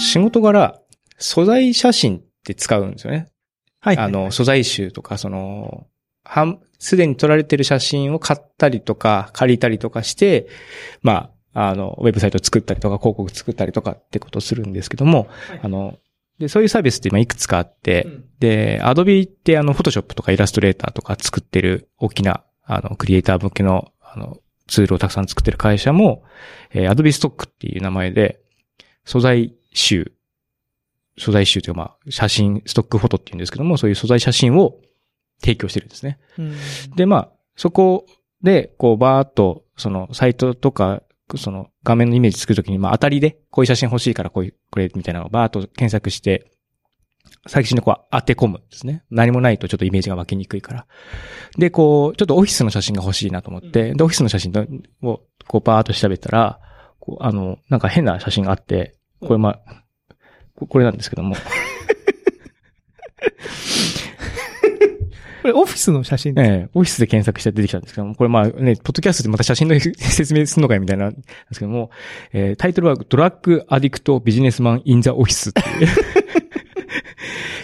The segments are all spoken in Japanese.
仕事柄、素材写真って使うんですよね。はい。あの、素材集とか、その、はすでに撮られてる写真を買ったりとか、借りたりとかして、まあ、あの、ウェブサイト作ったりとか、広告作ったりとかってことをするんですけども、はいあの、で、そういうサービスって今いくつかあって、うんで、アドビってあの、フォトショップとかイラストレーターとか作ってる大きな、あの、クリエイター向けの、あの、ツールをたくさん作ってる会社も、えー、アドビストックっていう名前で、素材集、素材集というかまあ、写真、ストックフォトっていうんですけども、そういう素材写真を提供してるんですね。うんで、まあ、そこで、こう、バーっと、その、サイトとか、その、画面のイメージ作るときに、まあ、当たりで、こういう写真欲しいから、こういう、これ、みたいなのをバーっと検索して、最新のこう、当て込むんですね。何もないとちょっとイメージが湧きにくいから。で、こう、ちょっとオフィスの写真が欲しいなと思って、で、オフィスの写真を、こう、バーっと調べたら、こう、あの、なんか変な写真があって、これまあ、ここれなんですけども、これオフィスの写真です。ええオフィスで検索して出てきたんですけども、これまあね、ポッドキャストでまた写真の説明するのかよみたいなんですけども、えータイトルはドラッグアディクトビジネスマンインザオフィスっていう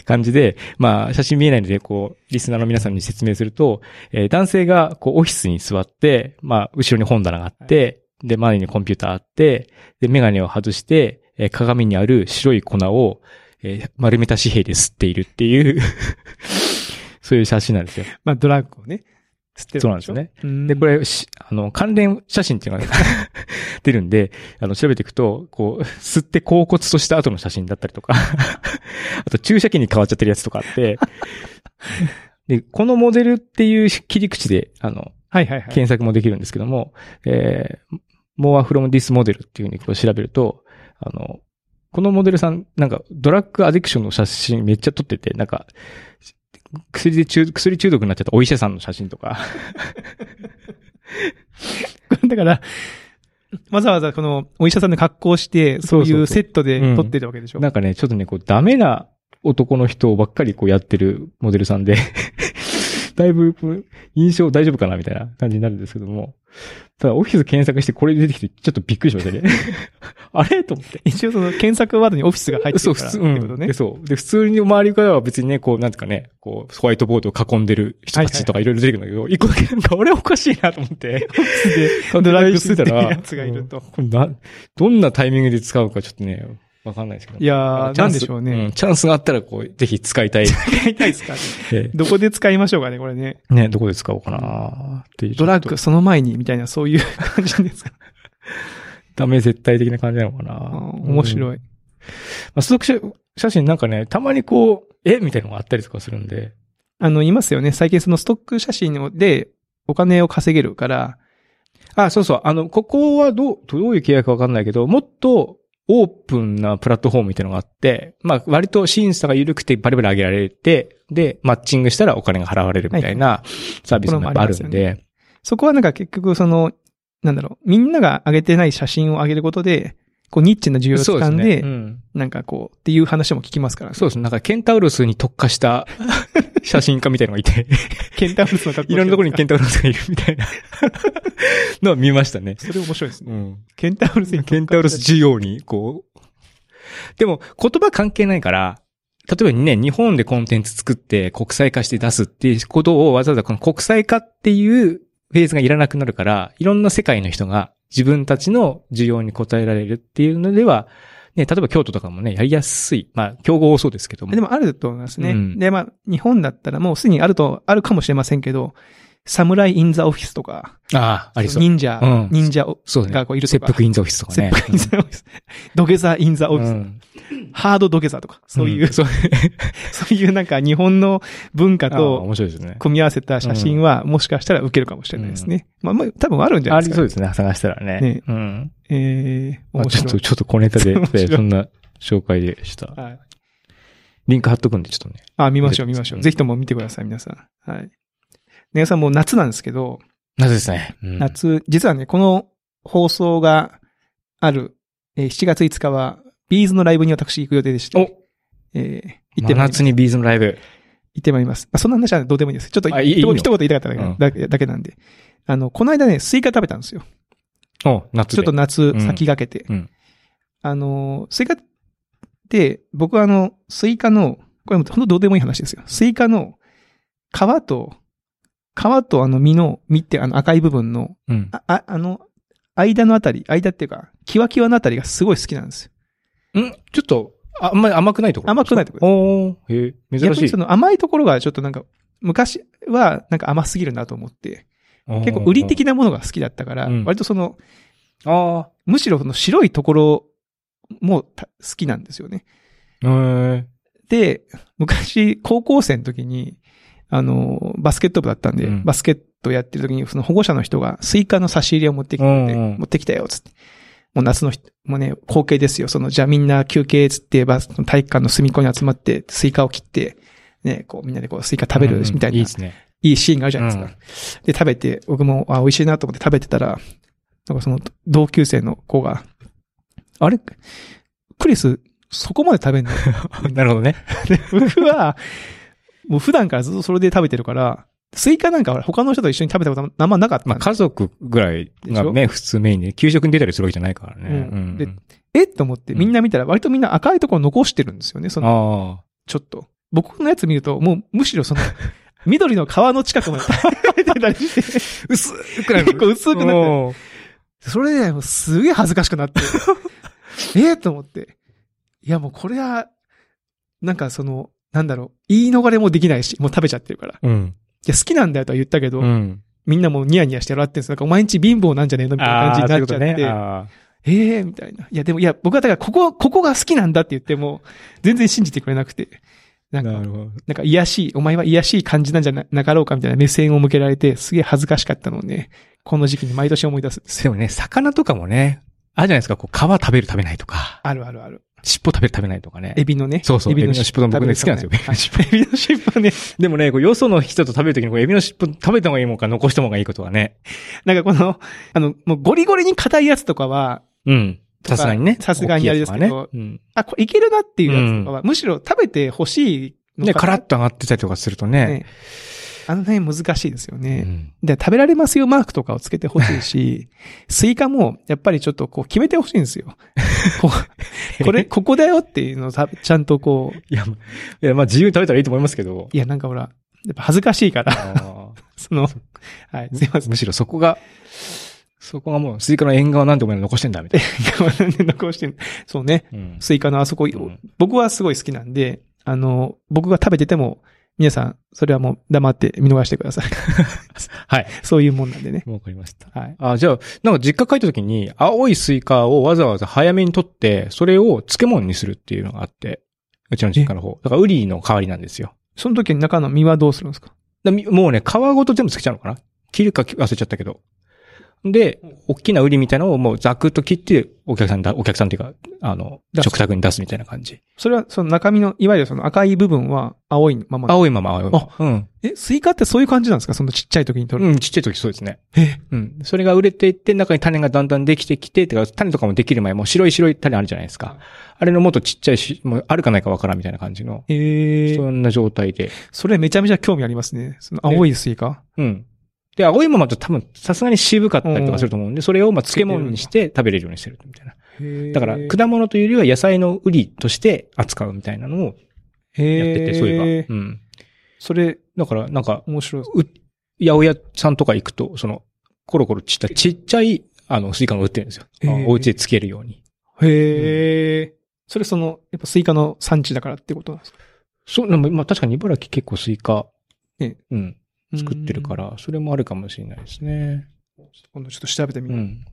感じで、まあ写真見えないので、こう、リスナーの皆さんに説明すると、えー男性がこうオフィスに座って、まあ後ろに本棚があって、で、前にコンピューターあって、で、メガネを外して、えー鏡にある白い粉を、えー丸めた紙幣で吸っているっていう、そういう写真なんですよ。まあ、ドラッグをね、吸ってるそうなんですよね。うんで、これ、しあの、関連写真っていうのが 出るんで、あの、調べていくと、こう、吸って甲骨とした後の写真だったりとか、あと注射器に変わっちゃってるやつとかあって、で、このモデルっていう切り口で、あの、はいはいはい。検索もできるんですけども、えー、more from this model っていうふうにこう調べると、あの、このモデルさん、なんか、ドラッグアディクションの写真めっちゃ撮ってて、なんか、薬で中、薬中毒になっちゃったお医者さんの写真とか、だから、わざわざこのお医者さんの格好をして、そういそうそうそう。うセットで撮ってるわけでしょ。なんかね、ちょっとね、こう、ダメな男の人ばっかりこうやってるモデルさんで、だいぶ印象大丈夫かなみたいな感じになるんですけども、ただオフィス検索してこれ出てきてちょっとびっくりしましたね。あれ？と思って。一応その検索ワードにオフィスが入ってそう、るから。普通、うん。ってことねで、。そう。で、普通に周りからは別にね、こう、なんていうかね、こう、ホワイトボードを囲んでる人たちとかいろいろ出てくるんだけど、一個だけなんか俺おかしいなと思って、で、ドラッグ吸ってたら、やつがいると。これな、どんなタイミングで使うかちょっとね、わかんないですけど。いやー、なんでしょうね。んチャンスがあったら、こう、ぜひ使いたい。使いたいですかねえどこで使いましょうかね、これね。えね、どこで使おうかなっていう。ドラッグその前に、みたいな、そういう感じですか。とダメ絶対的な感じなのかな面白い。い。まあ、ストック写写真なんかね、たまにこう、え？みたいなのがあったりとかするんで。あの、いますよね。最近そのストック写真でお金を稼げるから、あ、そうそう。あの、ここはどう、どういう契約かわかんないけど、もっとオープンなプラットフォームみたいなのがあって、まあ、割と審査が緩くてバリバリ上げられて、で、マッチングしたらお金が払われるみたいなサービスもあるんで、そこはなんか結局その、なんだろう、みんなが上げてない写真を上げることで、こうニッチな需要をそうですね。掴んで、うんなんかこう、っていう話も聞きますからね。そうですね。なんかケンタウロスに特化した写真家みたいなのがいて、ケンタウロスの格好いろんなところにケンンタウロスがいるみたいなのは見ましたね。それ面白いですね。うん。ケンタウロスにケンタウロス需要に、こう。でも、言葉関係ないから、例えばね、日本でコンテンツ作って国際化して出すっていうことをわざわざこの国際化っていうフェーズがいらなくなるから、いろんな世界の人が自分たちの需要に応えられるっていうのでは、ね、例えば京都とかもね、やりやすい。まあ、競合多そうですけども。でもあると思いますね。うんで、まあ、日本だったらもうすでにあると、あるかもしれませんけど、サムライインザオフィスとか、ああ、ありそう。忍者、うん忍者。がこういるとか切腹インザオフィスとかね。切腹インザオフィス、土下座インザオフィス、うんハード土下座とか、そういう、んそう。そういうなんか日本の文化ああと面白いですね。組み合わせた写真は、もしかしたら受けるかもしれないですね。まあ、まあ、多分あるんじゃなあいですか。りそうですね、探したらね。ねうん。えー、まあ面白い。ちょっと、ちょっと小ネタで、そんな紹介でした。はい。リンク貼っとくんで、ちょっとね。あ、見ましょう、見ましょう。うんぜひとも見てください、皆さん。はい。ネガさんもう夏なんですけど、夏ですね。うん夏、実はね、この放送がある、えー7月5日は、 B'z のライブに私行く予定でして、おえー行って真まいります。夏に B'z のライブ。行ってまいります。まあ、そんな話はどうでもいいです。ちょっと一言一言言いたかっただけ,、うんだけなんで。あの、この間ね、スイカ食べたんですよ。お、夏で。ちょっと夏うん先駆けて。うんあの、スイカっで、僕はあの、スイカの、これも本当どうでもいい話ですよ。スイカの皮と、皮とあの実の、実ってあの赤い部分の、うん。あ、ああの、間のあたり、間っていうか、キワキワのあたりがすごい好きなんですよ。ん？ちょっと、ああんまり甘くないところ？甘くないところおー、へえ、珍しいそ。の甘いところがちょっとなんか、昔はなんか甘すぎるなと思って、結構ウリ的なものが好きだったから、うん割とその、むしろその白いところもた好きなんですよね。あ、へえ。で、昔、高校生の時に、あの、バスケット部だったんで、うんバスケットやってる時に、その保護者の人がスイカの差し入れを持ってきて、うんうん持ってきたよ、つって。もう夏の日、もうね、光景ですよ。その、じゃあみんな休憩つって、バス体育館の隅っこに集まって、スイカを切って、ね、こうみんなでこうスイカ食べるみたいな、うんいいですね。いいシーンがあるじゃないですか。で、食べて、僕も、あ、美味しいなと思って食べてたら、なんかその、同級生の子が、あれ？クリス、そこまで食べんの？なるほどね。で、僕は、もう普段からずっとそれで食べてるから、スイカなんか他の人と一緒に食べたことあんまなかったまあ家族ぐらいがでね、普通メインで、給食に出たりするわけじゃないからね。うんえ？っと思ってみんな見たら割とみんな赤いところ残してるんですよね、その、あちょっと。僕のやつ見ると、もうむしろその、緑の皮の近くまで食べてたりして、薄くなる。結構薄くなってそれでね、もうすげえ恥ずかしくなって。え え？と思って。いやもうこれは、なんかその、なんだろう、言い逃れもできないし、もう食べちゃってるから。いうん。や、好きなんだよとは言ったけど、うん。みんなもうニヤニヤして笑ってんですなんかお前んち貧乏なんじゃねえのみたいな感じになっちゃって。ええみたいな。いや、でも、いや、僕はだから、ここ、ここが好きなんだって言っても、全然信じてくれなくて。なんか、ーなんか、癒やしい、お前は癒やしい感じなんじゃななかろうかみたいな目線を向けられて、すげえ恥ずかしかったのをね、この時期に毎年思い出すんですよ。でもね、魚とかもね、あるじゃないですか、こう、皮食べる食べないとか、あるあるある。尻尾食べる食べないとかね。エビのね。そうそうエビの尻尾の僕ね好きなんですよはいエビの尻尾ね。でもね、こうよその人と食べるときに、こうエビの尻尾食べた方がいいもんか、残した方がいいことはね。なんかこの、あの、もうゴリゴリに硬いやつとかは、うん。さすがにね。さすがにあれですけどねうん。あ、これいけるなっていうやつとかは、むしろ食べて欲しいのね、かカラッと上がってたりとかするとね。ね。あの辺難しいですようね。ん。で、食べられますよマークとかをつけてほしいし、スイカも、やっぱりちょっとこう決めてほしいんですよ。こうこれ、ここだよっていうのをたちゃんとこう、いや、まいや、まあ自由に食べたらいいと思いますけど。いや、なんかほら、やっぱ恥ずかしいから、あ その、はい、すいません。ーむしろそこが、そこがもう、スイカの縁側なんてお前ら残してんだ、みたいなんで残してんそうね。な。うん。スイカのあそこ、ん僕はすごい好きなんで、あの、僕が食べてても、皆さん、それはもう黙って見逃してください。はい。そういうもんなんでね。わかりました。はい。あ、じゃあ、なんか実家帰った時に、青いスイカをわざわざ早めに取って、それを漬物にするっていうのがあって、うちの実家の方。だから、ウリの代わりなんですよ。その時に中の実はどうするんですか？もうね、皮ごと全部つけちゃうのかな？切るか忘れちゃったけど。で、大きなウリみたいなのをもうザクッと切って、お客さんだ、お客さんっていうか、あの、食卓に出すみたいな感じ。それは、その中身の、いわゆるその赤い部分は青いまま。青いまま青いまま。うん。え、スイカってそういう感じなんですか？そのちっちゃい時に取る。うん、ちっちゃい時そうですね。え、うん。それが熟れていって、中に種がだんだんできてきて、てか、種とかもできる前、もう白い白い種あるじゃないですか。あれのもっとちっちゃいし、もうあるかないかわからんみたいな感じの、えー、そんな状態で。それめちゃめちゃ興味ありますね。その青いスイカ。うん。で、青いままと多分、さすがに渋かったりとかすると思うんで、それをまあ漬物にして食べれるようにしてるみたいな。だから、果物というよりは野菜のウリとして扱うみたいなのをやってて、そういえば。うん。それ、だから、なんか、面白い。う、八百屋さんとか行くと、その、コロコロちったちっちゃい、あの、スイカが売ってるんですよ。お家でつけるように。へえ、それその、やっぱスイカの産地だからってことなんですか？そう、まあ確かに茨城結構スイカ、ねうん、作ってるか。ら、それもあるかもしれないですね。今度ちょっと調べてみる。うん。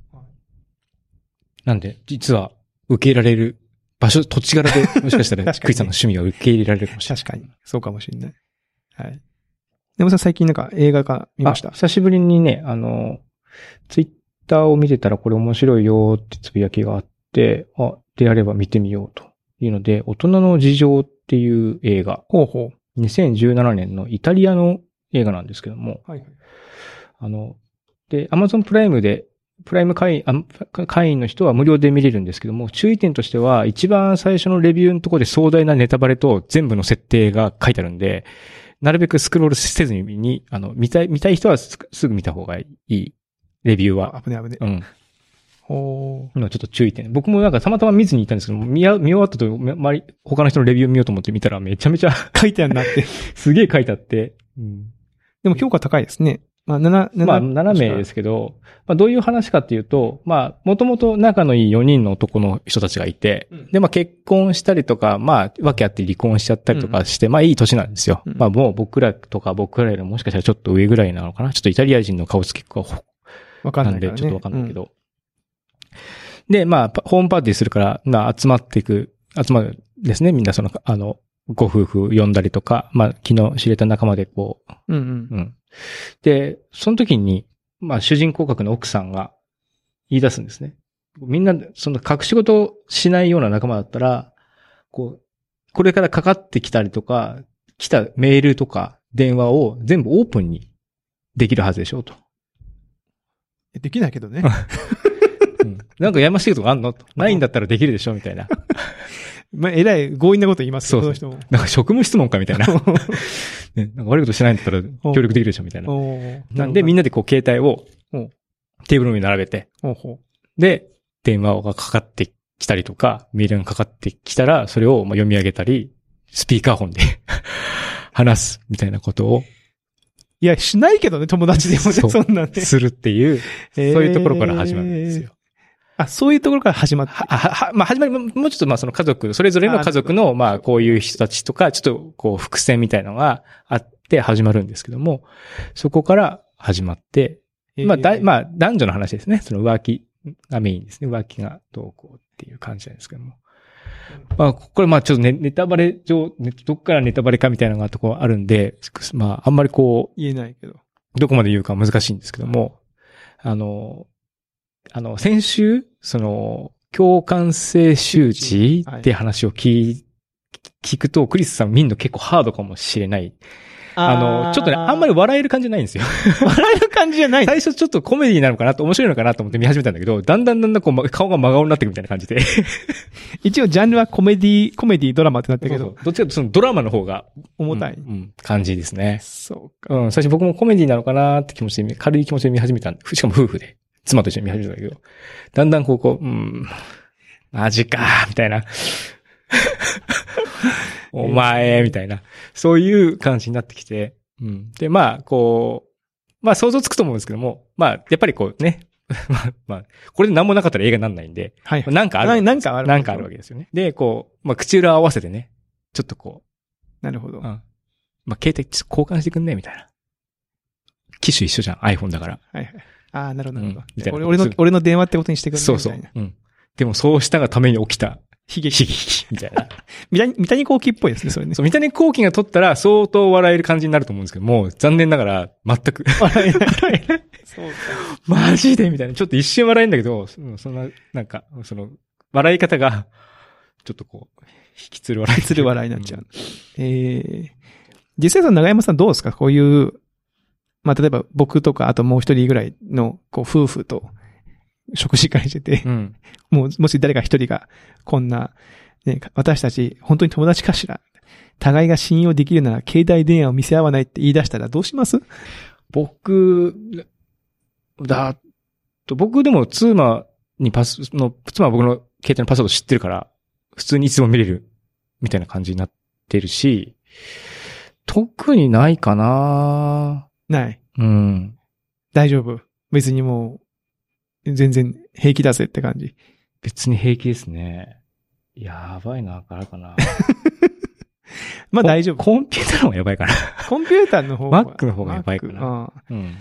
なんで、実は、受け入れられる場所、土地柄で、もしかしたら、クリスさんの趣味が受け入れられるかもしれない。確かに。そうかもしれない。はい。でもさん最近なんか映画とか見ました？あ久しぶりにね、あの、ツイッターを見てたらこれ面白いよってつぶやきがあって、あ、であれば見てみようというので、大人の事情っていう映画、ほうほ2017年のイタリアの映画なんですけども、う。はいはい。あの、で、アマゾンプライムで、プライム会員、あ会員の人は無料で見れるんですけども、注意点としては、一番最初のレビューのところで壮大なネタバレと全部の設定が書いてあるんで、なるべくスクロールせずにあの、見たい、見たい人はすすぐ見た方がいい。レビューは。あ危ね危ね。うん。ほのちょっと注意点。僕もなんかたまたま見ずに行ったんですけど、見や見終わったと、ま周り、他の人のレビュー見ようと思って見たらめちゃめちゃう。書いてあるなって。すげえ書いてあって。うんでも評価高いですね。まあ、7、7まあ、7名ですけど、まあ、どういう話かっていうと、まあ、もともと仲のいい4人の男の人たちがいて、うんで、まあ、結婚したりとか、まあ、わけあって離婚しちゃったりとかして、まあ、いい年なんですよ。うんまあ、もう僕らとか僕らよりももしかしたらちょっと上ぐらいなのかな？ちょっとイタリア人の顔つきがわかんなんで、ないからね。ちょっとわかんないけど。で、まあ、パホームパーティーするから、まあ、集まっていく、集まるですね。みんなその、あの、ご夫婦呼んだりとか、まあ、昨日知れた仲間でこう、うん。うんうん。うん。で、その時に、まあ、主人公格の奥さんが言い出すんですね。みんな、その隠し事をしないような仲間だったら、こう、これからかかってきたりとか、来たメールとか電話を全部オープンにできるはずでしょうと。できないけどね。うん、なんかやましいことがあんのとないんだったらできるでしょみたいな。まあ、えらい強引なこと言いますよ、そうその人も。なんか職務質問かみたいな。ね、なんか悪いことしてないんだったら協力できるでしょみたいな。なんでみんなでこう携帯をうんテーブルの上に並べて、で、電話がかかってきたりとか、メールがかかってきたら、それをまあ読み上げたり、スピーカーフォンで 話すみたいなことをいや、しないけどね、友達でもね、そんなんね。するっていう、えーそういうところから始まるんですよ。あ、そういうところから始まって。は、は、はまあ、始まり、ももうちょっとまあその家族、それぞれの家族の、まあこういう人たちとか、ちょっとこう伏線みたいなのがあって始まるんですけども、そこから始まって、まあ、だい、まあ、男女の話ですね。その浮気がメインですね。浮気がどうこうっていう感じなんですけども。まあ、これまあちょっとね、ネタバレ上、ねどっからネタバレかみたいなのがとこあるんで、まあ、あんまりこう、言えないけど。どこまで言うか難しいんですけども、あの、あの、先週、その、共感性周知って話を聞い、聞くと、クリスさん見るの結構ハードかもしれない。あの、ちょっとね、あんまり笑える感じないんですよ。笑える感じじゃない。最初ちょっとコメディなのかなと、面白いのかなと思って見始めたんだけど、だんだんだんだんこうま、顔が真顔になってくみたいな感じで。一応ジャンルはコメディ、コメディドラマってなったけど、どっちかとそのドラマの方が重たい。うんうん感じですね。そうか。うん、最初僕もコメディなのかなって気持ちで見、軽い気持ちで見始めたんしかも夫婦で、妻と一緒に見始めたんだけど、だんだんこう、こう、うん、マジかーみたいな。お前、みたいな。そういう感じになってきて、うん。で、まあ、こう、まあ想像つくと思うんですけども、まあ、やっぱりこうね、まあ、まあ、これで何もなかったら映画にならないんで、はい。なんかある。なんかあるなんかあるわけですよね。で、こう、まあ、口裏合わせてね、ちょっとこなるほど。う、うん。まあ、携帯交換してくんねみたいな。機種一緒じゃん、iPhone だから。はいはい。ああ、なるほど、なるほうんみたいなど。俺俺の、俺の電話ってことにしてくれそうそう。うん。でもそうしたがために起きた悲劇。悲劇みたいな。三谷、三谷幸喜っぽいですね、それね。そう、三谷幸喜が撮ったら相当笑える感じになると思うんですけども、残念ながら全く笑えない。そうか。マジでみたいな。ちょっと一瞬笑えんだけど、そそんな、なんか、その、笑い方が、ちょっとこう、引きつる笑い。つる笑いになっちゃう。ええ実際その長山さんどうですか？こういう、まあ、例えば僕とか、あともう一人ぐらいの、こう、夫婦と食事会してて、うん。もう、もし誰か一人が、こんな、ね、私たち、本当に友達かしら互いが信用できるなら、携帯電話を見せ合わないって言い出したらどうします？僕、だと、僕でも妻にパス、の、妻は僕の携帯のパスワード知ってるから、普通にいつでも見れる、みたいな感じになってるし、特にないかなない。うん。大丈夫。別にもう、全然平気だぜって感じ。別に平気ですね。やばいな、あるかな。まあ大丈夫。コンピューターの方がやばいかな。コンピューターの方が。Mac の方がやばいかなうんうん。い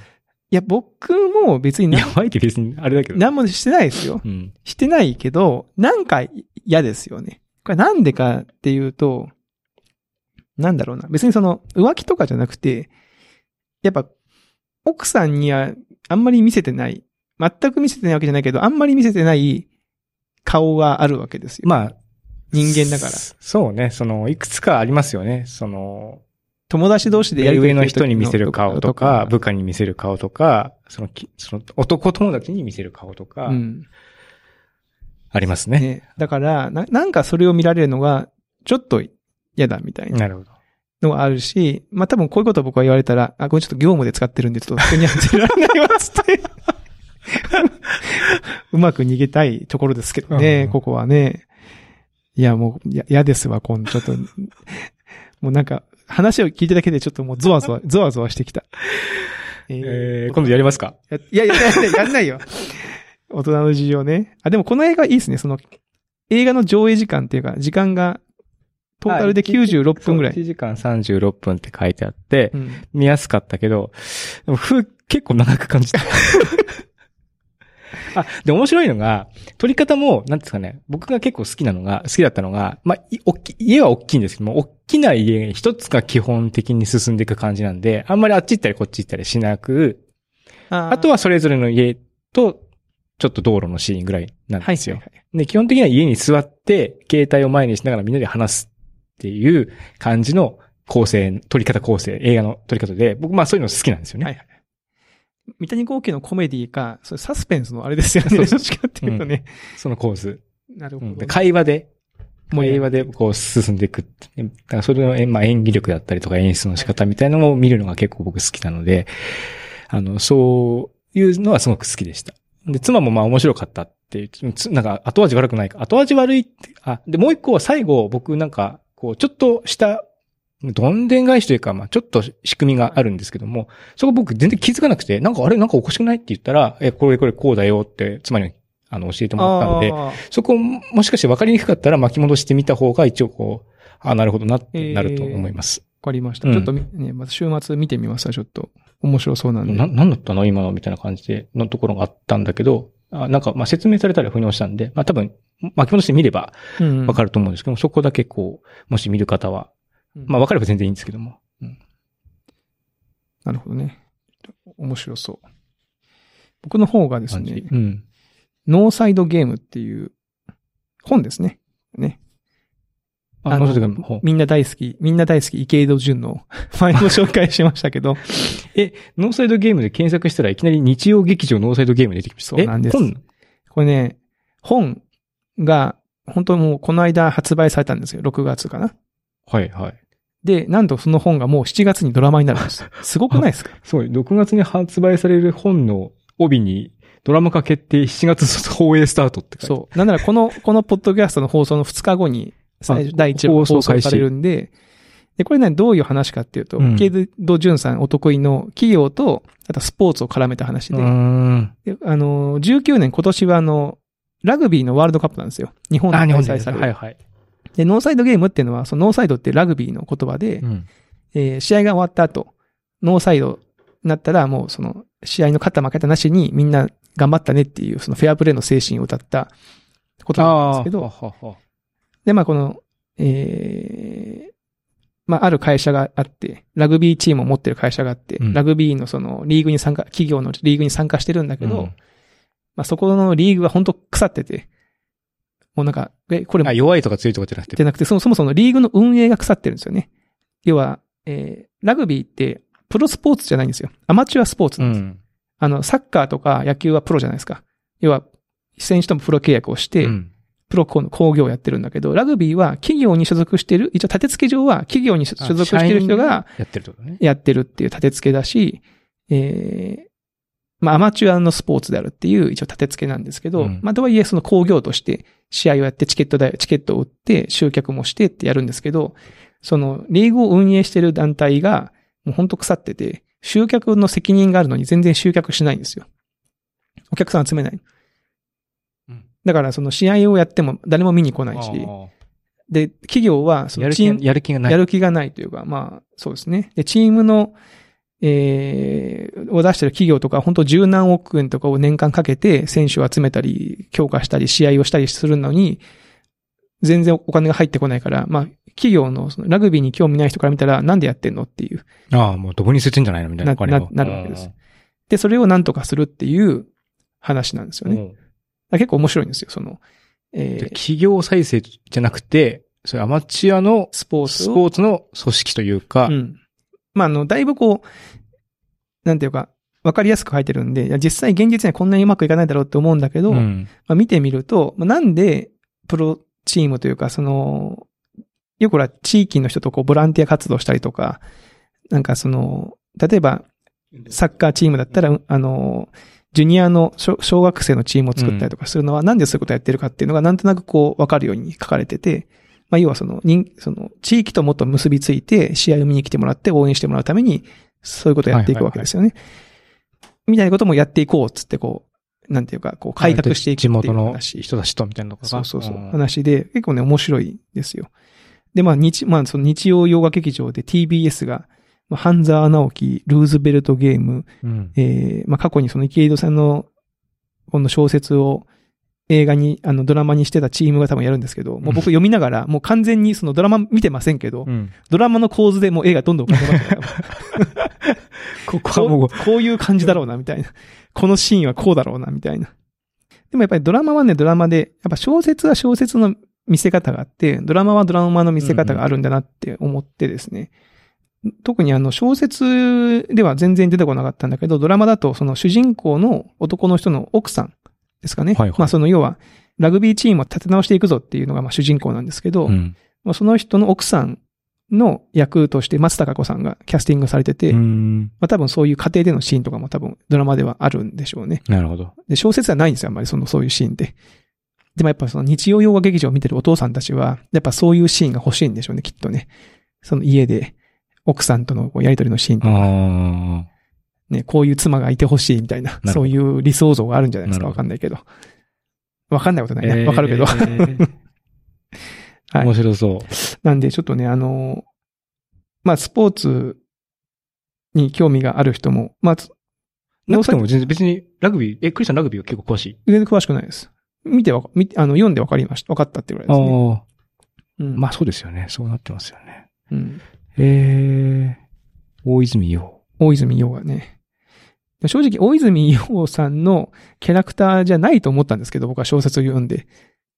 や、僕も別になやばいって別にあれだけど。何もしてないですよ。うん。してないけど、なんか嫌ですよね。これなんでかっていうと、なんだろうな。別にその浮気とかじゃなくて、やっぱ奥さんにはあんまり見せてない。全く見せてないわけじゃないけど、あんまり見せてない顔があるわけですよ。まあ、人間だから。そうね。その、いくつかありますよね。その、友達同士でやり上の人に見せる顔とか、部か、下に見せる顔とか、そのき、その男友達に見せる顔とかう、ん。ありますね。ね。だからな、なんかそれを見られるのが、ちょっと嫌だみたいななるほど。のがあるし、まあ多分こういうことを僕は言われたら、あ、これちょっと業務で使ってるんで、ちょっと人には見せられないわ、つって。うまく逃げたいところですけどね、うんここはね。いや、もう、いや嫌ですわ、今度、ちょっと。もうなんか、話を聞いてだけでちょっともうゾワゾワ、ゾワゾワしてきた。ええー、今度やりますか？やいやいや、やんないよ。大人の事情ね。あ、でもこの映画いいですね。その、映画の上映時間っていうか、時間が、トータルで96分ぐらい。1時間36分って書いてあって、うん見やすかったけど、でもふ結構長く感じた。あ、で、面白いのが、撮り方も、なんですかね、僕が結構好きなのが、好きだったのが、まあ、い大き家は大きいんですけども、大きな家一つが基本的に進んでいく感じなんで、あんまりあっち行ったりこっち行ったりしなく、ああとはそれぞれの家と、ちょっと道路のシーンぐらいなんはいですよ。はいはいで、基本的には家に座って、携帯を前にしながらみんなで話すっていう感じの構成、撮り方構成、映画の撮り方で、僕まあそういうの好きなんですよね。はいはい。三谷幸喜のコメディか、それサスペンスのあれですよね。どっちかっていうとね。その構図。なるほどうんで。会話で、もう会話でこう進んでいく。だからそれの、えまあ、演技力だったりとか演出の仕方みたいなのを見るのが結構僕好きなので、あの、そういうのはすごく好きでした。で、妻もまあ面白かったっていう、つなんか後味悪くないか。後味悪いって、あ、で、もう一個は最後僕なんか、こう、ちょっとした、どんでん返しというか、まあちょっと仕組みがあるんですけども、そこ僕全然気づかなくて、なんかあれなんかおかしくないって言ったら、え、これこれこうだよって、妻にあの教えてもらったので、あそこももしかして分かりにくかったら巻き戻してみた方が一応こう、あなるほどなってなると思います。わかりました。うんちょっとみね、また週末見てみますわ、ちょっと。面白そうなんで。な、なんだったの？今のみたいな感じで、のところがあったんだけど、あなんか、まあ、説明されたら腑に落ちたんで、まあ、多分、巻き戻してみればうん分かると思うんですけども、そこだけこう、もし見る方は、うんまあ、分かれば全然いいんですけども。うんなるほどね。面白そう。僕の方がですね、うん。ノーサイドゲームっていう本ですね。ね。あ、のみんな大好き、みんな大好き池井戸潤の 前も紹介しましたけど、え、ノーサイドゲームで検索したらいきなり日曜劇場ノーサイドゲーム出てきました。そうなんですえ本これね、本が本当にもうこの間発売されたんですよ。6月かな。はい、はい。で、なんとその本がもう7月にドラマになるんです。すごくないですか？すごい。6月に発売される本の帯に、ドラマ化決定7月放映スタートってそう。なんならこの、このポッドキャストの放送の2日後に、最初あ第一話放送されるんで、で、これね、どういう話かっていうと、うんケイド・ジュンさんお得意の企業と、あとスポーツを絡めた話で。であの、19年今年はあの、ラグビーのワールドカップなんですよ。日本であ、開。催される。はいはい。で、ノーサイドゲームっていうのは、そのノーサイドってラグビーの言葉で、うん。えー試合が終わった後、ノーサイドになったら、もうその、試合の勝った負けたなしにみんな頑張ったねっていう、そのフェアプレーの精神を歌ったことなんですけど、で、まあこの、えーまあある会社があって、ラグビーチームを持ってる会社があって、うんラグビーのそのリーグに参加、企業のリーグに参加してるんだけど、うんまあそこのリーグは本当腐ってて、もうなんか、え、これあ、弱いとか強いとかじゃなくて。じゃなくて、そもそもそのリーグの運営が腐ってるんですよね。要は、えーラグビーって、プロスポーツじゃないんですよ。アマチュアスポーツなんです。うん。あの、サッカーとか野球はプロじゃないですか。要は、選手ともプロ契約をして、うんプロの工業をやってるんだけど、ラグビーは企業に所属してる、一応立て付け上は企業に所属してる人がやってるってね。やってるっていう立て付けだし、えーまあアマチュアのスポーツであるっていう一応立て付けなんですけど、うんまあとはいえその工業として試合をやってチケット代、チケットを売って集客もしてってやるんですけど、そのリーグを運営してる団体がもうほんと腐ってて、集客の責任があるのに全然集客しないんですよ。お客さん集めない。うんだからその試合をやっても誰も見に来ないし、あで、企業はそのチーム、やる気がない。やる気がないというか、まあ、そうですね。で、チームの、えー、を出してる企業とか、本当十何億円とかを年間かけて選手を集めたり、強化したり、試合をしたりするのに、全然お金が入ってこないから、まあ、企業のそのラグビーに興味ない人から見たら、なんでやってんのっていう。ああ、もうどこに捨ててんじゃないのみたいな。なななるわけです。で、それをなんとかするっていう話なんですよね。結構面白いんですよ、その、えでー、企業再生じゃなくて、それアマチュアのスポーツを？スポーツの組織というか、うん。まあ、あの、だいぶこう、なんていうか、わかりやすく書いてるんで、いや実際現実にはこんなにうまくいかないだろうって思うんだけど、うん。まあ、見てみると、まあ、なんでプロチームというか、その、よくほら、地域の人とこう、ボランティア活動したりとか、なんかその、例えば、サッカーチームだったら、あの、ジュニアの小小学生のチームを作ったりとかするのは、なんでそういうことやってるかっていうのがなんとなくこう分かるように書かれてて、まあ要はその人、その地域ともっと結びついて試合を見に来てもらって応援してもらうために、そういうことをやっていくわけですよね。みたいなこともやっていこうっつってこう、なんていうか、こう改革していくっていう地元の話。人たちとみたいなのとか。そうそうそう。ん話で、結構ね、面白いですよ。で、まあ、日、まあ、その日曜洋画劇場で TBS が、まあ、半沢直樹、ルーズベルトゲーム、うん。えー、まあ、過去にその池井戸さんの、この小説を映画に、あの、ドラマにしてたチームが多分やるんですけど、もう僕読みながら、もう完全にそのドラマ見てませんけど、うん。ドラマの構図でもう映画どんどん浮かんでました ここはもうこう、こういう感じだろうな、みたいな。このシーンはこうだろうな、みたいな。でもやっぱりドラマはね、ドラマで、やっぱ小説は小説の見せ方があって、ドラマはドラマの見せ方があるんだなって思ってですね。特にあの小説では全然出てこなかったんだけど、ドラマだとその主人公の男の人の奥さんですかね。はいはいまあその要は、ラグビーチームを立て直していくぞっていうのがまあ主人公なんですけど、うん。まあその人の奥さんの役として松たか子さんがキャスティングされてて、うん。まあ多分そういう家庭でのシーンとかも多分ドラマではあるんでしょうね。なるほど。で、小説はないんですよ、あんまりその、そういうシーンって。でもやっぱその日曜洋画劇場を見てるお父さんたちは、やっぱそういうシーンが欲しいんでしょうね、きっとね。その家で、奥さんとのやりとりのシーンとか、あね、こういう妻がいて欲しいみたいな、そういう理想像があるんじゃないですか、わかんないけど。わかんないことあ。ないね。わかるけど。え ーはい面白そう。なんで、ちょっとね、あの、まあ、スポーツに興味がある人も、まあ、つなくても全然別にラグビー、え、クリスさんラグビーは結構詳しい？全然詳しくないです。見てわか、見て、あの、読んでわかりました。わかったってぐらいですね。あうんあ。まあそうですよね。そうなってますよね。うん。ええ大泉洋。大泉洋がね。正直、大泉洋さんのキャラクターじゃないと思ったんですけど、僕は小説を読んで。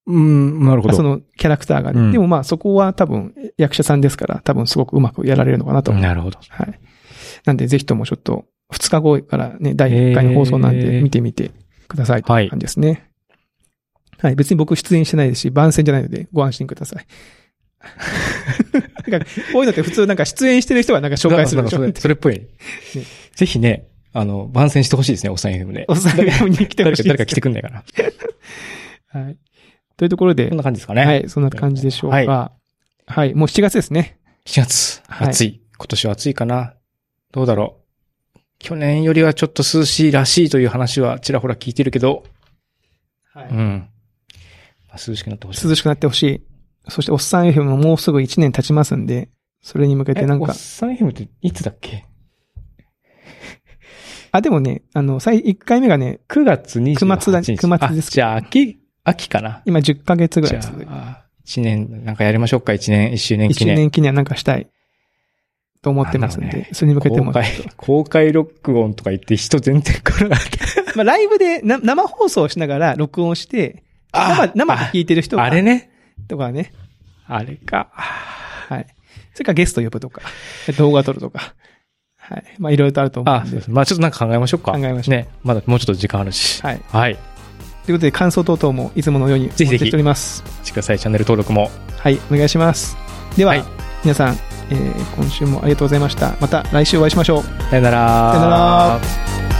うん、なるほど。そのキャラクターがね。うんでもまあそこは多分役者さんですから、多分すごくうまくやられるのかなと。なるほど。はい。なんでぜひともちょっと2日後からね、第1回の放送なんえでー見てみてくださいとはいいう感じですね。はい。別に僕出演してないですし、番宣じゃないのでご安心ください。なんか、こういうのって普通なんか出演してる人がなんか紹介するでしょそれそれっぽい。ぜひね、あの、番宣してほしいですね、おっさん FM で。お酒飲みに来てほしい。誰か、来てくんないかな。はい。というところでこん、な感じですかね。はい、そんな感じでしょうか。ははいい。もう7月ですね。7月、はい暑い。今年は暑いかな。どうだろう。去年よりはちょっと涼しいらしいという話はちらほら聞いてるけど、はうん。まあ涼しくなってほしい。涼しくなってほしい。そして、おっさん FM ももうすぐ1年経ちますんで、それに向けてなんかえおっ、さん FM っていつだっけ？あ、でもね、あの、最、1回目がね、?9 月28日。九末だ九末ですあじゃあ、秋、秋かな？今10ヶ月ぐらい続いてあ、1年、なんかやりましょうか、1年、1周年記1念。年記念なんかしたいと思ってますんで、ねそれに向けても公開、公開録音とか言って人全然来なかった。まあ、ライブでな生放送しながら録音して、生、生で聞いてる人が、あれね。とかね。あれか。はい。それからゲスト呼ぶとか、動画撮るとか。はい。まあ、いろいろとあると思うあんで。、まあちょっとなんか考えましょうか。考えましょうね。まだもうちょっと時間あるし。はい。はい。ということで、感想等々もいつものようにぜひぜひしております。してください。チャンネル登録も。はい。お願いします。では、はい皆さん、えー今週もありがとうございました。また来週お会いしましょう。さよなら。さよなら。